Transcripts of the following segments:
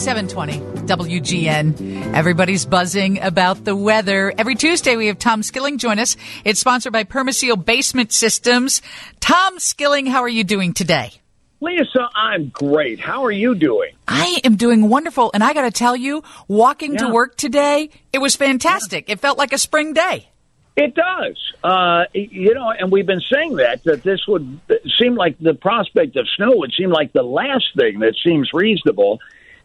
720 WGN. Everybody's buzzing about the weather. Every Tuesday we have Tom Skilling join us. It's sponsored by Permaseal Basement Systems. Tom Skilling, how are you doing today? Lisa, I'm great. How are you doing? I am doing wonderful. And I got to tell you, walking yeah. to work today, it was fantastic. Yeah. It felt like a spring day. It does. Uh, you know, and we've been saying that, that this would seem like the prospect of snow would seem like the last thing that seems reasonable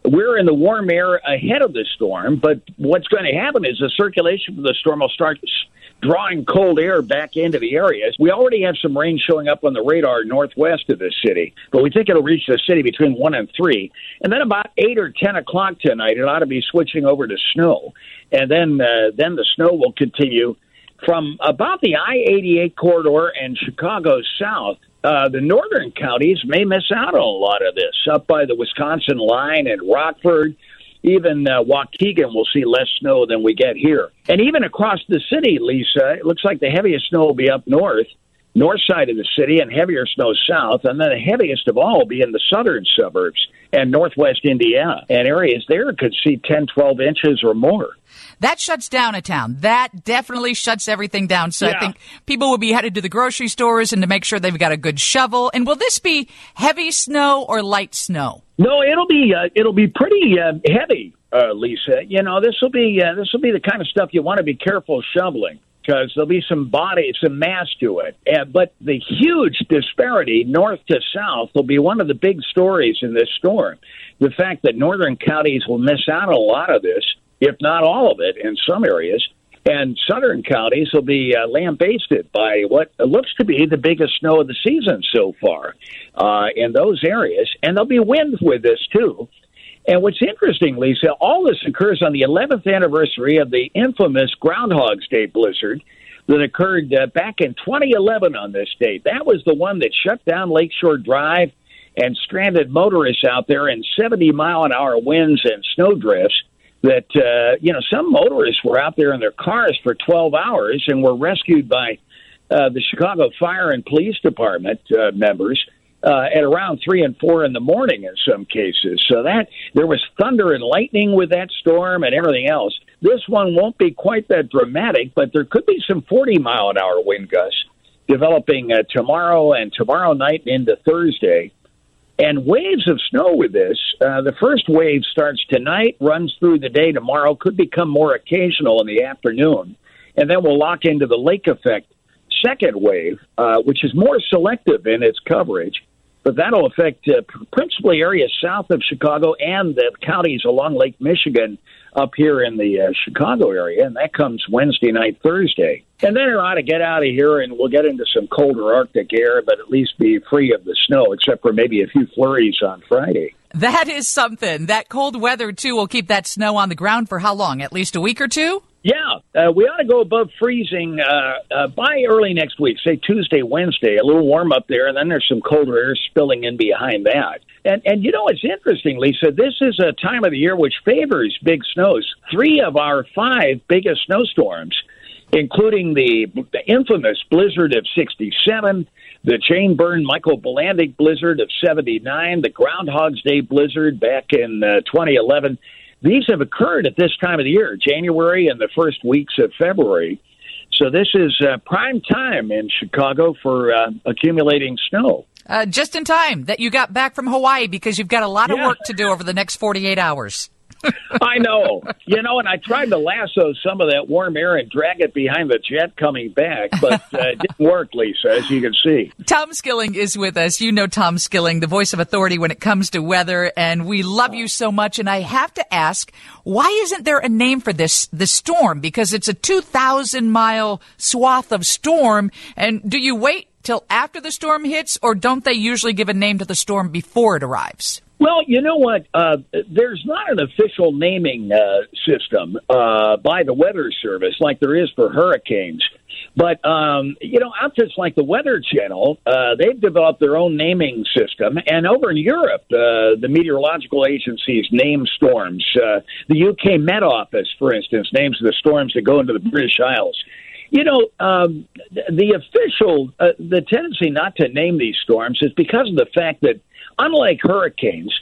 we're in the warm air ahead of the storm, but what's going to happen is the circulation for the storm will start drawing cold air back into the areas. We already have some rain showing up on the radar northwest of the city, but we think it'll reach the city between 1 and 3. And then about 8 or 10 o'clock tonight, it ought to be switching over to snow. And then, uh, then the snow will continue from about the I 88 corridor and Chicago south uh, the northern counties may miss out on a lot of this. Up by the Wisconsin line and Rockford, even uh, Waukegan will see less snow than we get here. And even across the city, Lisa, it looks like the heaviest snow will be up north, north side of the city, and heavier snow south. And then the heaviest of all will be in the southern suburbs and northwest Indiana. And areas there could see 10, 12 inches or more. That shuts down a town. That definitely shuts everything down. So yeah. I think people will be headed to the grocery stores and to make sure they've got a good shovel. And will this be heavy snow or light snow? No, it'll be uh, it'll be pretty uh, heavy, uh, Lisa. You know, this will be uh, this will be the kind of stuff you want to be careful shoveling because there'll be some body, some mass to it. And, but the huge disparity north to south will be one of the big stories in this storm. The fact that northern counties will miss out on a lot of this if not all of it, in some areas. And southern counties will be uh, lambasted by what looks to be the biggest snow of the season so far uh, in those areas. And there'll be wind with this, too. And what's interesting, Lisa, all this occurs on the 11th anniversary of the infamous Groundhog's Day blizzard that occurred uh, back in 2011 on this date. That was the one that shut down Lakeshore Drive and stranded motorists out there in 70 mile an hour winds and snow drifts that uh, you know some motorists were out there in their cars for 12 hours and were rescued by uh, the Chicago Fire and Police Department uh, members uh, at around three and four in the morning in some cases. So that there was thunder and lightning with that storm and everything else. This one won't be quite that dramatic, but there could be some 40 mile an hour wind gusts developing uh, tomorrow and tomorrow night into Thursday. And waves of snow with this. Uh, the first wave starts tonight, runs through the day tomorrow, could become more occasional in the afternoon. And then we'll lock into the lake effect second wave, uh, which is more selective in its coverage. But that'll affect uh, principally areas south of Chicago and the counties along Lake Michigan up here in the uh, Chicago area, and that comes Wednesday night, Thursday. And then it ought to get out of here, and we'll get into some colder Arctic air, but at least be free of the snow, except for maybe a few flurries on Friday. That is something. That cold weather, too, will keep that snow on the ground for how long? At least a week or two? Yeah, uh, we ought to go above freezing uh, uh, by early next week, say Tuesday, Wednesday. A little warm up there, and then there's some colder air spilling in behind that. And and you know it's interesting, Lisa. This is a time of the year which favors big snows. Three of our five biggest snowstorms, including the, the infamous blizzard of '67, the Jane Byrne Michael Bilandic blizzard of '79, the Groundhog's Day blizzard back in uh, 2011 these have occurred at this time of the year, January and the first weeks of February. So this is uh, prime time in Chicago for uh, accumulating snow. Uh, just in time that you got back from Hawaii because you've got a lot of yeah. work to do over the next 48 hours. I know. You know, and I tried to lasso some of that warm air and drag it behind the jet coming back, but uh, it didn't work, Lisa, as you can see. Tom Skilling is with us. You know Tom Skilling, the voice of authority when it comes to weather, and we love you so much. And I have to ask, why isn't there a name for this, this storm? Because it's a 2,000 mile swath of storm. And do you wait till after the storm hits, or don't they usually give a name to the storm before it arrives? Well, you know what? Uh, there's not an official naming uh, system uh, by the Weather Service like there is for hurricanes. But um, you know, outfits like the Weather Channel, uh, they've developed their own naming system, and over in Europe, uh, the meteorological agencies name storms. Uh, the UK Met Office, for instance, names the storms that go into the British Isles. You know, um, the official, uh, the tendency not to name these storms is because of the fact that, unlike hurricanes,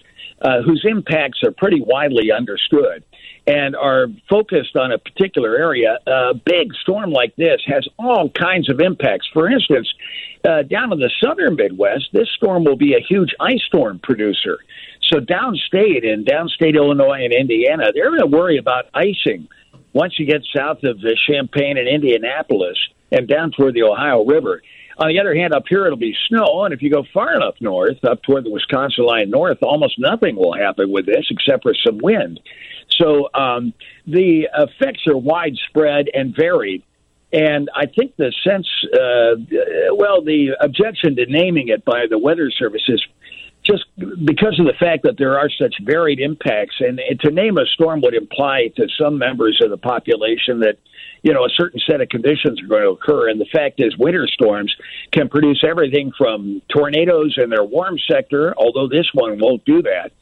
uh, whose impacts are pretty widely understood, and are focused on a particular area, a big storm like this has all kinds of impacts. For instance, uh, down in the southern Midwest, this storm will be a huge ice storm producer. So downstate in downstate Illinois and Indiana, they're going to worry about icing once you get south of the Champaign and Indianapolis and down toward the Ohio River. On the other hand, up here it'll be snow, and if you go far enough north, up toward the Wisconsin line north, almost nothing will happen with this except for some wind. So um, the effects are widespread and varied. And I think the sense, uh, well, the objection to naming it by the Weather Service is just because of the fact that there are such varied impacts. And, and to name a storm would imply to some members of the population that you know, a certain set of conditions are going to occur. And the fact is, winter storms can produce everything from tornadoes in their warm sector, although this one won't do that,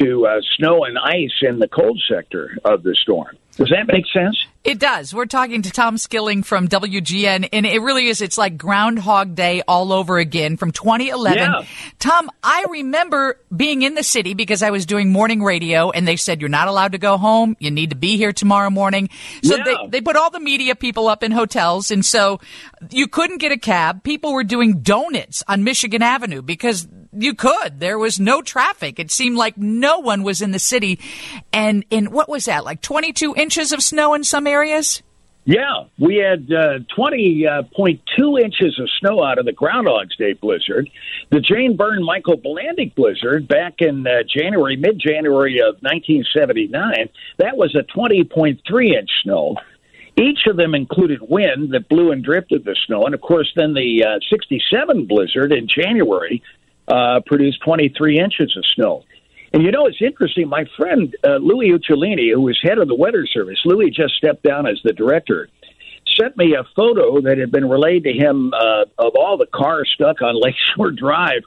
to uh, snow and ice in the cold sector of the storm. Does that make sense? It does. We're talking to Tom Skilling from WGN, and it really is. It's like Groundhog Day all over again from 2011. Yeah. Tom, I remember being in the city because I was doing morning radio, and they said, You're not allowed to go home. You need to be here tomorrow morning. So yeah. they, they put all the media people up in hotels, and so you couldn't get a cab. People were doing donuts on Michigan Avenue because you could. There was no traffic. It seemed like no one was in the city. And in what was that, like 22 inches of snow in some areas? Yeah, we had uh, 20.2 uh, inches of snow out of the Groundhog's Day blizzard. The Jane Byrne Michael Bilandic blizzard back in uh, January, mid January of 1979, that was a 20.3 inch snow. Each of them included wind that blew and drifted the snow. And of course, then the uh, 67 blizzard in January uh, produced 23 inches of snow. And you know, it's interesting. My friend uh, Louis Uccellini, who was head of the Weather Service, Louis just stepped down as the director, sent me a photo that had been relayed to him uh, of all the cars stuck on Lakeshore Drive.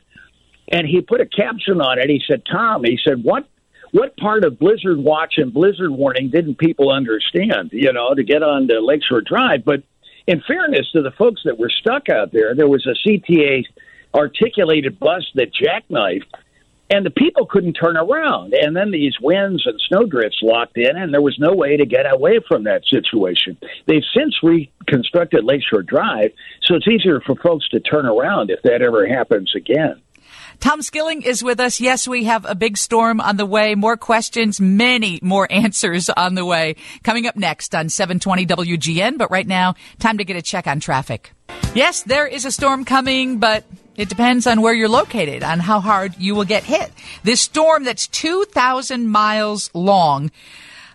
And he put a caption on it. He said, Tom, he said, what what part of blizzard watch and blizzard warning didn't people understand, you know, to get on to Lakeshore Drive? But in fairness to the folks that were stuck out there, there was a CTA articulated bus that jackknifed, and the people couldn't turn around. And then these winds and snowdrifts locked in, and there was no way to get away from that situation. They've since reconstructed Lakeshore Drive, so it's easier for folks to turn around if that ever happens again. Tom Skilling is with us. Yes, we have a big storm on the way. More questions, many more answers on the way. Coming up next on 720 WGN. But right now, time to get a check on traffic. Yes, there is a storm coming, but it depends on where you're located, on how hard you will get hit. This storm that's 2,000 miles long,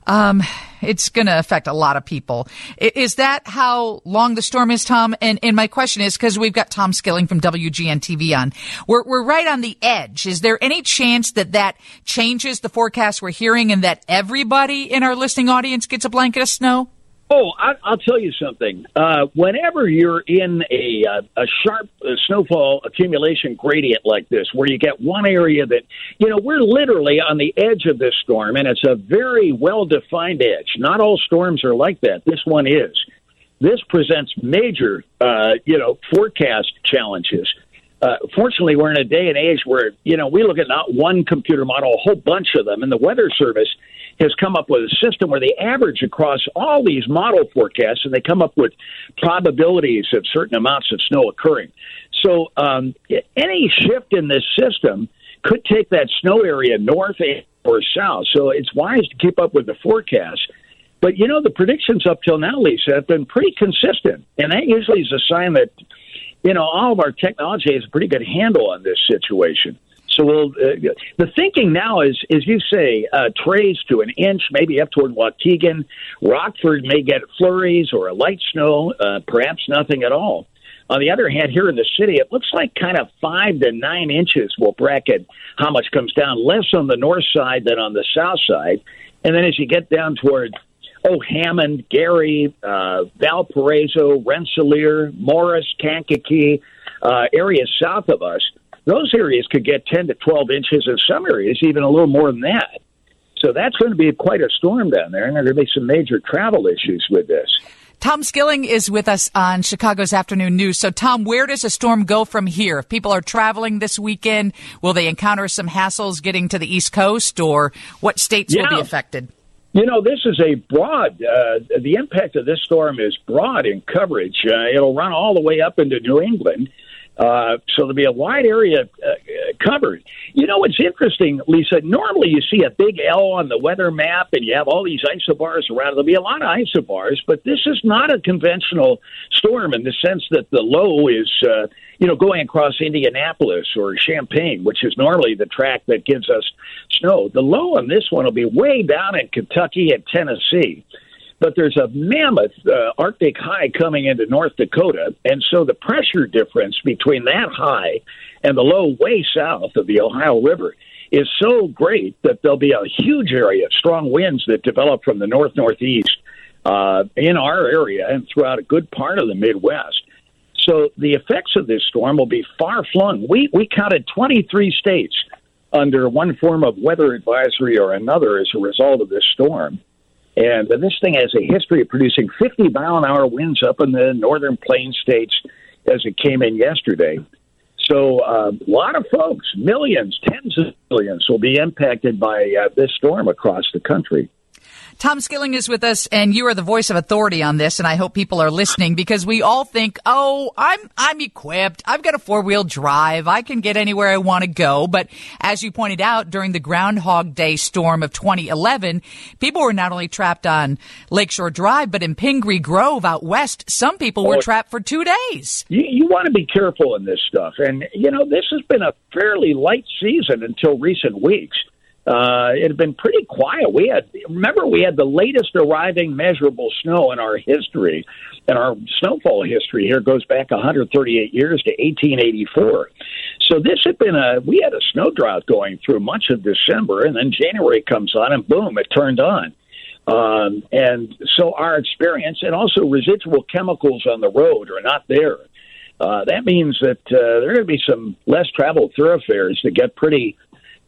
um, it's going to affect a lot of people. Is that how long the storm is, Tom? And, and my question is because we've got Tom Skilling from WGN TV on. We're, we're right on the edge. Is there any chance that that changes the forecast we're hearing and that everybody in our listening audience gets a blanket of snow? Oh, I, will tell you something. Uh, whenever you're in a uh, a sharp uh, snowfall accumulation gradient like this, where you get one area that, you know, we're literally on the edge of this storm, and it's a very well defined edge. Not all storms are like that. This one is. This presents major, uh, you know, forecast challenges. Uh, fortunately, we're in a day and age where you know we look at not one computer model, a whole bunch of them, and the Weather Service has come up with a system where they average across all these model forecasts and they come up with probabilities of certain amounts of snow occurring. So um, any shift in this system could take that snow area north or south. So it's wise to keep up with the forecast. But you know, the predictions up till now, Lisa, have been pretty consistent. And that usually is a sign that, you know, all of our technology has a pretty good handle on this situation. So we'll, uh, the thinking now is, as you say, uh, trace to an inch, maybe up toward Waukegan. Rockford may get flurries or a light snow, uh, perhaps nothing at all. On the other hand, here in the city, it looks like kind of five to nine inches will bracket how much comes down, less on the north side than on the south side. And then as you get down toward oh Hammond, Gary, uh, Valparaiso, Rensselaer, Morris, Kankakee, uh, areas south of us, those areas could get 10 to 12 inches, in some areas even a little more than that. So that's going to be quite a storm down there, and there are going to be some major travel issues with this. Tom Skilling is with us on Chicago's Afternoon News. So, Tom, where does a storm go from here? If people are traveling this weekend, will they encounter some hassles getting to the East Coast, or what states yeah. will be affected? You know, this is a broad, uh, the impact of this storm is broad in coverage. Uh, it'll run all the way up into New England. Uh, so there'll be a wide area uh, covered. You know, it's interesting, Lisa. Normally you see a big L on the weather map and you have all these isobars around. There'll be a lot of isobars, but this is not a conventional storm in the sense that the low is, uh, you know, going across Indianapolis or Champaign, which is normally the track that gives us snow. The low on this one will be way down in Kentucky and Tennessee but there's a mammoth uh, Arctic high coming into North Dakota, and so the pressure difference between that high and the low way south of the Ohio River is so great that there'll be a huge area of strong winds that develop from the north northeast uh, in our area and throughout a good part of the Midwest. So the effects of this storm will be far flung. We we counted 23 states under one form of weather advisory or another as a result of this storm. And this thing has a history of producing 50 mile an hour winds up in the northern plain states as it came in yesterday. So uh, a lot of folks, millions, tens of millions, will be impacted by uh, this storm across the country. Tom Skilling is with us, and you are the voice of authority on this, and I hope people are listening because we all think, oh, I'm I'm equipped. I've got a four wheel drive. I can get anywhere I want to go. But as you pointed out, during the Groundhog Day storm of 2011, people were not only trapped on Lakeshore Drive, but in Pingree Grove out west. Some people were oh, trapped for two days. You, you want to be careful in this stuff, and you know this has been a fairly light season until recent weeks uh, it had been pretty quiet. We had remember we had the latest arriving measurable snow in our history, and our snowfall history here goes back 138 years to 1884. So this had been a we had a snow drought going through much of December, and then January comes on, and boom, it turned on. Um, and so our experience and also residual chemicals on the road are not there. Uh, that means that uh, there are going to be some less traveled thoroughfares that get pretty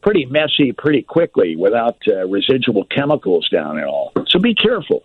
pretty messy pretty quickly without uh, residual chemicals down at all. So be careful.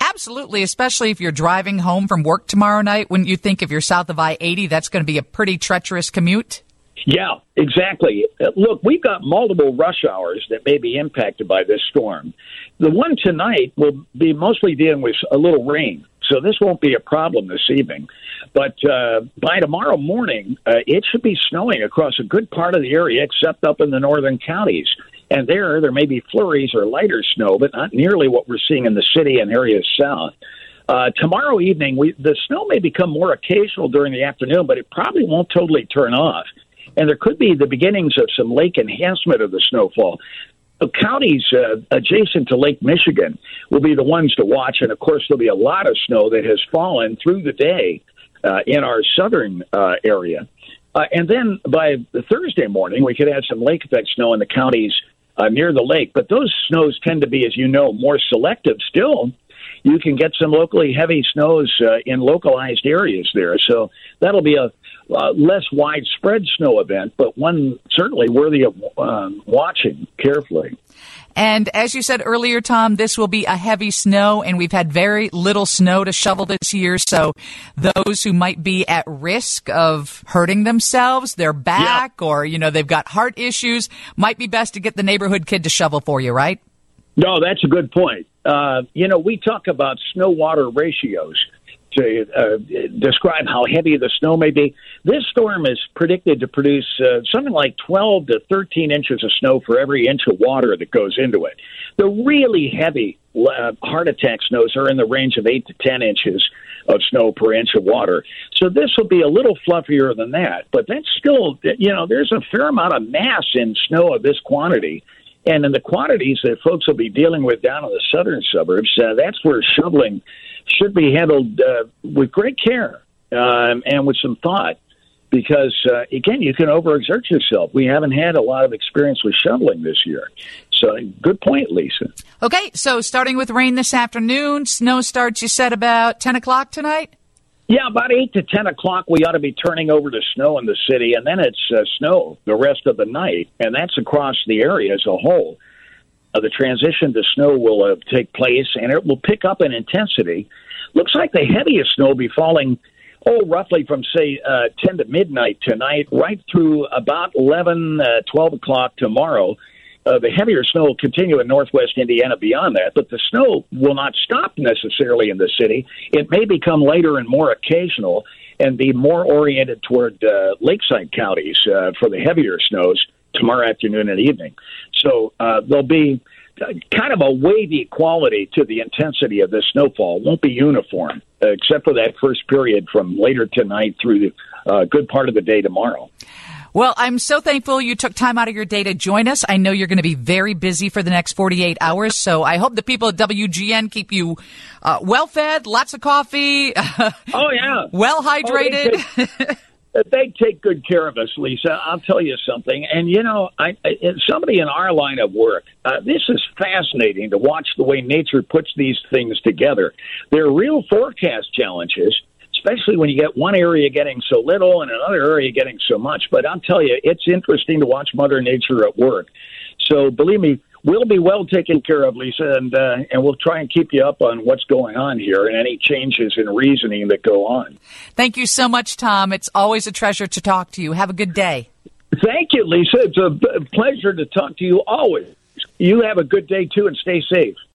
Absolutely, especially if you're driving home from work tomorrow night. Wouldn't you think if you're south of I 80, that's going to be a pretty treacherous commute? Yeah, exactly. Look, we've got multiple rush hours that may be impacted by this storm. The one tonight will be mostly dealing with a little rain, so this won't be a problem this evening. But uh, by tomorrow morning, uh, it should be snowing across a good part of the area, except up in the northern counties. And there, there may be flurries or lighter snow, but not nearly what we're seeing in the city and areas south. Uh, tomorrow evening, we, the snow may become more occasional during the afternoon, but it probably won't totally turn off. And there could be the beginnings of some lake enhancement of the snowfall. The counties uh, adjacent to Lake Michigan will be the ones to watch, and of course, there'll be a lot of snow that has fallen through the day uh, in our southern uh, area. Uh, and then by Thursday morning, we could have some lake effect snow in the counties uh, near the lake. But those snows tend to be, as you know, more selective still. You can get some locally heavy snows uh, in localized areas there. So that'll be a uh, less widespread snow event, but one certainly worthy of um, watching carefully. And as you said earlier, Tom, this will be a heavy snow, and we've had very little snow to shovel this year. So those who might be at risk of hurting themselves, their back, yeah. or, you know, they've got heart issues, might be best to get the neighborhood kid to shovel for you, right? No, that's a good point. Uh, you know, we talk about snow water ratios to uh, describe how heavy the snow may be. This storm is predicted to produce uh, something like 12 to 13 inches of snow for every inch of water that goes into it. The really heavy uh, heart attack snows are in the range of 8 to 10 inches of snow per inch of water. So this will be a little fluffier than that, but that's still, you know, there's a fair amount of mass in snow of this quantity. And in the quantities that folks will be dealing with down in the southern suburbs, uh, that's where shoveling should be handled uh, with great care. um, and with some thought because uh, again, you can overexert yourself. We haven't had a lot of experience with shoveling this year. So, good point, Lisa. Okay, so starting with rain this afternoon, snow starts. You said about ten o'clock tonight. Yeah, about eight to ten o'clock, we ought to be turning over to snow in the city, and then it's uh, snow the rest of the night, and that's across the area as a whole. Uh, the transition to snow will uh, take place, and it will pick up in intensity. Looks like the heaviest snow will be falling oh, roughly from, say, uh, 10 to midnight tonight, right through about 11, uh, 12 o'clock tomorrow. Uh, the heavier snow will continue in northwest Indiana beyond that, but the snow will not stop necessarily in the city. It may become later and more occasional and be more oriented toward uh, lakeside counties uh, for the heavier snows tomorrow afternoon and evening. So uh, there'll be kind of a wavy quality to the intensity of the snowfall. It won't be uniform, except for that first period from later tonight through the uh, good part of the day tomorrow. Well, I'm so thankful you took time out of your day to join us. I know you're going to be very busy for the next 48 hours, so I hope the people at WGN keep you uh, well fed, lots of coffee. oh yeah, well hydrated. Oh, they take good care of us, Lisa. I'll tell you something. And you know, I, I somebody in our line of work, uh, this is fascinating to watch the way nature puts these things together. They're real forecast challenges, especially when you get one area getting so little and another area getting so much. But I'll tell you, it's interesting to watch Mother Nature at work. So believe me, we'll be well taken care of, Lisa, and uh, and we'll try and keep you up on what's going on here and any changes in reasoning that go on. Thank you so much, Tom. It's always a treasure to talk to you. Have a good day. Thank you, Lisa. It's a pleasure to talk to you always. You have a good day too, and stay safe.